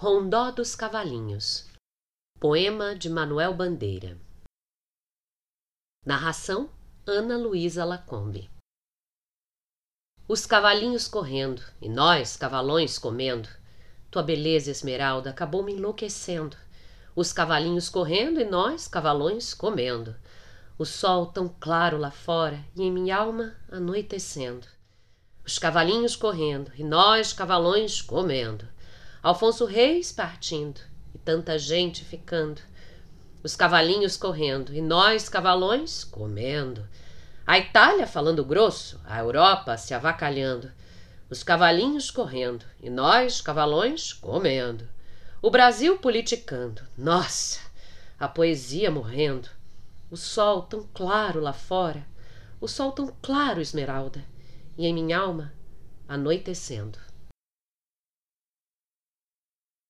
Rondó dos Cavalinhos Poema de Manuel Bandeira Narração Ana Luísa Lacombe Os cavalinhos correndo e nós, cavalões, comendo. Tua beleza, Esmeralda, acabou me enlouquecendo. Os cavalinhos correndo e nós, cavalões, comendo. O sol tão claro lá fora e em minha alma anoitecendo. Os cavalinhos correndo e nós, cavalões, comendo. Alfonso Reis partindo e tanta gente ficando. Os cavalinhos correndo e nós, cavalões, comendo. A Itália falando grosso, a Europa se avacalhando. Os cavalinhos correndo e nós, cavalões, comendo. O Brasil politicando. Nossa, a poesia morrendo. O sol tão claro lá fora, o sol tão claro, Esmeralda, e em minha alma anoitecendo.